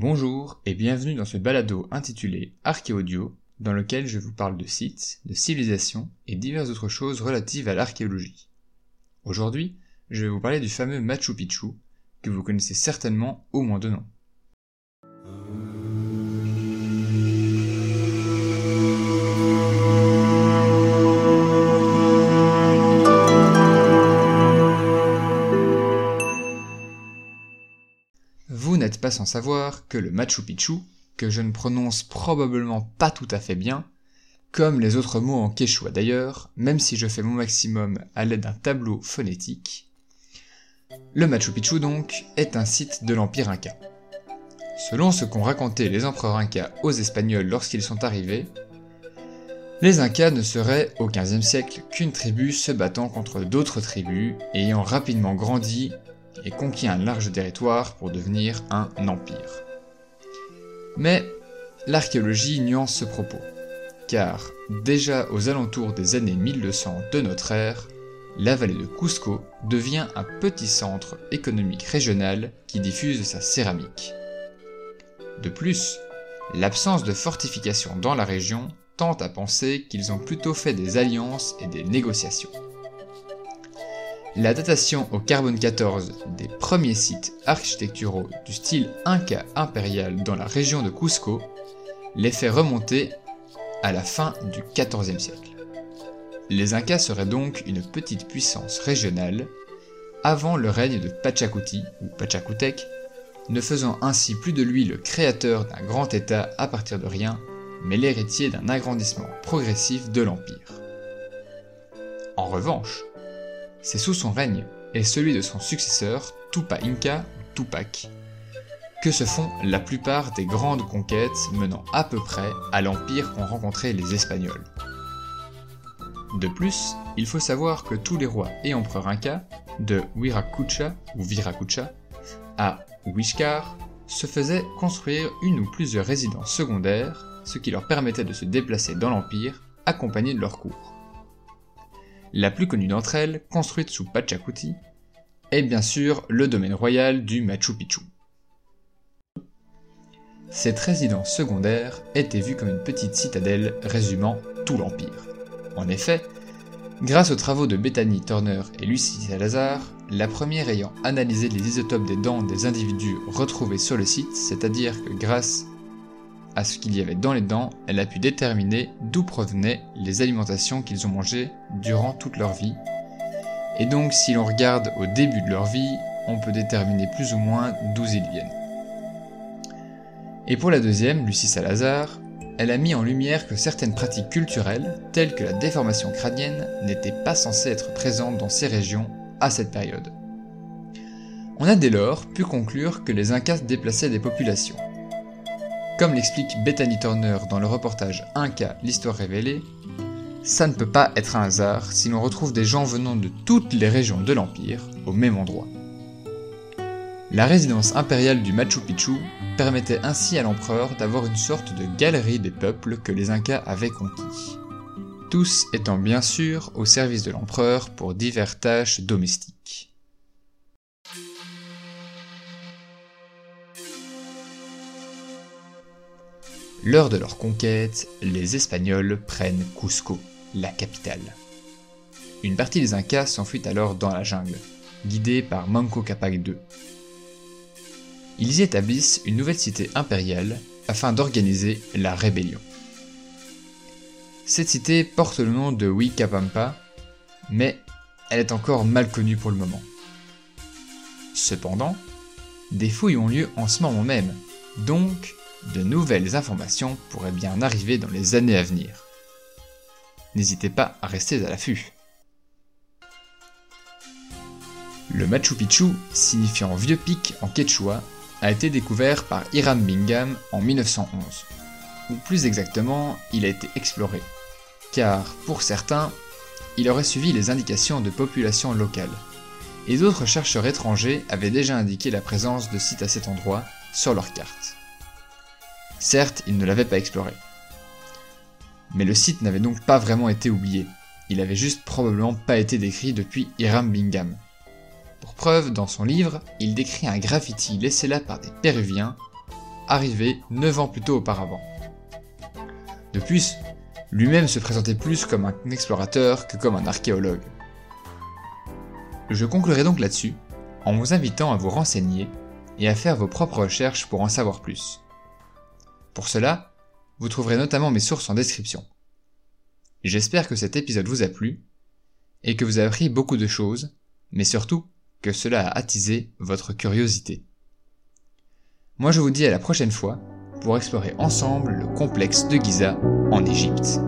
Bonjour et bienvenue dans ce balado intitulé Archéaudio, dans lequel je vous parle de sites, de civilisations et diverses autres choses relatives à l'archéologie. Aujourd'hui, je vais vous parler du fameux Machu Picchu, que vous connaissez certainement au moins de nom. Sans savoir que le Machu Picchu, que je ne prononce probablement pas tout à fait bien, comme les autres mots en quechua d'ailleurs, même si je fais mon maximum à l'aide d'un tableau phonétique, le Machu Picchu donc est un site de l'Empire Inca. Selon ce qu'ont raconté les empereurs Incas aux Espagnols lorsqu'ils sont arrivés, les Incas ne seraient au XVe siècle qu'une tribu se battant contre d'autres tribus ayant rapidement grandi et conquis un large territoire pour devenir un empire. Mais l'archéologie nuance ce propos, car déjà aux alentours des années 1200 de notre ère, la vallée de Cusco devient un petit centre économique régional qui diffuse sa céramique. De plus, l'absence de fortifications dans la région tente à penser qu'ils ont plutôt fait des alliances et des négociations. La datation au carbone 14 des premiers sites architecturaux du style Inca impérial dans la région de Cusco les fait remonter à la fin du XIVe siècle. Les Incas seraient donc une petite puissance régionale avant le règne de Pachacuti ou Pachacutec, ne faisant ainsi plus de lui le créateur d'un grand État à partir de rien, mais l'héritier d'un agrandissement progressif de l'Empire. En revanche, c'est sous son règne et celui de son successeur, Tupac Inca ou Tupac, que se font la plupart des grandes conquêtes menant à peu près à l'empire qu'ont rencontré les Espagnols. De plus, il faut savoir que tous les rois et empereurs incas, de Wiracucha ou Viracucha à Huishcar, se faisaient construire une ou plusieurs résidences secondaires, ce qui leur permettait de se déplacer dans l'empire accompagnés de leur cour. La plus connue d'entre elles, construite sous Pachacuti, est bien sûr le domaine royal du Machu Picchu. Cette résidence secondaire était vue comme une petite citadelle résumant tout l'Empire. En effet, grâce aux travaux de Bethany Turner et Lucie Salazar, la première ayant analysé les isotopes des dents des individus retrouvés sur le site, c'est-à-dire que grâce à ce qu'il y avait dans les dents, elle a pu déterminer d'où provenaient les alimentations qu'ils ont mangées durant toute leur vie. Et donc si l'on regarde au début de leur vie, on peut déterminer plus ou moins d'où ils viennent. Et pour la deuxième, Lucie Salazar, elle a mis en lumière que certaines pratiques culturelles, telles que la déformation crânienne, n'étaient pas censées être présentes dans ces régions à cette période. On a dès lors pu conclure que les Incas déplaçaient des populations, comme l'explique Bethany Turner dans le reportage Inca, l'histoire révélée, ça ne peut pas être un hasard si l'on retrouve des gens venant de toutes les régions de l'Empire au même endroit. La résidence impériale du Machu Picchu permettait ainsi à l'empereur d'avoir une sorte de galerie des peuples que les Incas avaient conquis, tous étant bien sûr au service de l'empereur pour diverses tâches domestiques. Lors de leur conquête, les Espagnols prennent Cusco, la capitale. Une partie des Incas s'enfuit alors dans la jungle, guidée par Manco Capac II. Ils y établissent une nouvelle cité impériale afin d'organiser la rébellion. Cette cité porte le nom de Huicapampa, mais elle est encore mal connue pour le moment. Cependant, des fouilles ont lieu en ce moment même, donc de nouvelles informations pourraient bien arriver dans les années à venir. N'hésitez pas à rester à l'affût. Le Machu Picchu, signifiant vieux pic en quechua, a été découvert par Hiram Bingham en 1911. Ou plus exactement, il a été exploré. Car, pour certains, il aurait suivi les indications de populations locales. Et d'autres chercheurs étrangers avaient déjà indiqué la présence de sites à cet endroit sur leur carte. Certes, il ne l'avait pas exploré. Mais le site n'avait donc pas vraiment été oublié, il avait juste probablement pas été décrit depuis Hiram Bingham. Pour preuve, dans son livre, il décrit un graffiti laissé là par des Péruviens arrivé 9 ans plus tôt auparavant. De plus, lui-même se présentait plus comme un explorateur que comme un archéologue. Je conclurai donc là-dessus, en vous invitant à vous renseigner et à faire vos propres recherches pour en savoir plus. Pour cela, vous trouverez notamment mes sources en description. J'espère que cet épisode vous a plu, et que vous avez appris beaucoup de choses, mais surtout que cela a attisé votre curiosité. Moi je vous dis à la prochaine fois pour explorer ensemble le complexe de Giza en Égypte.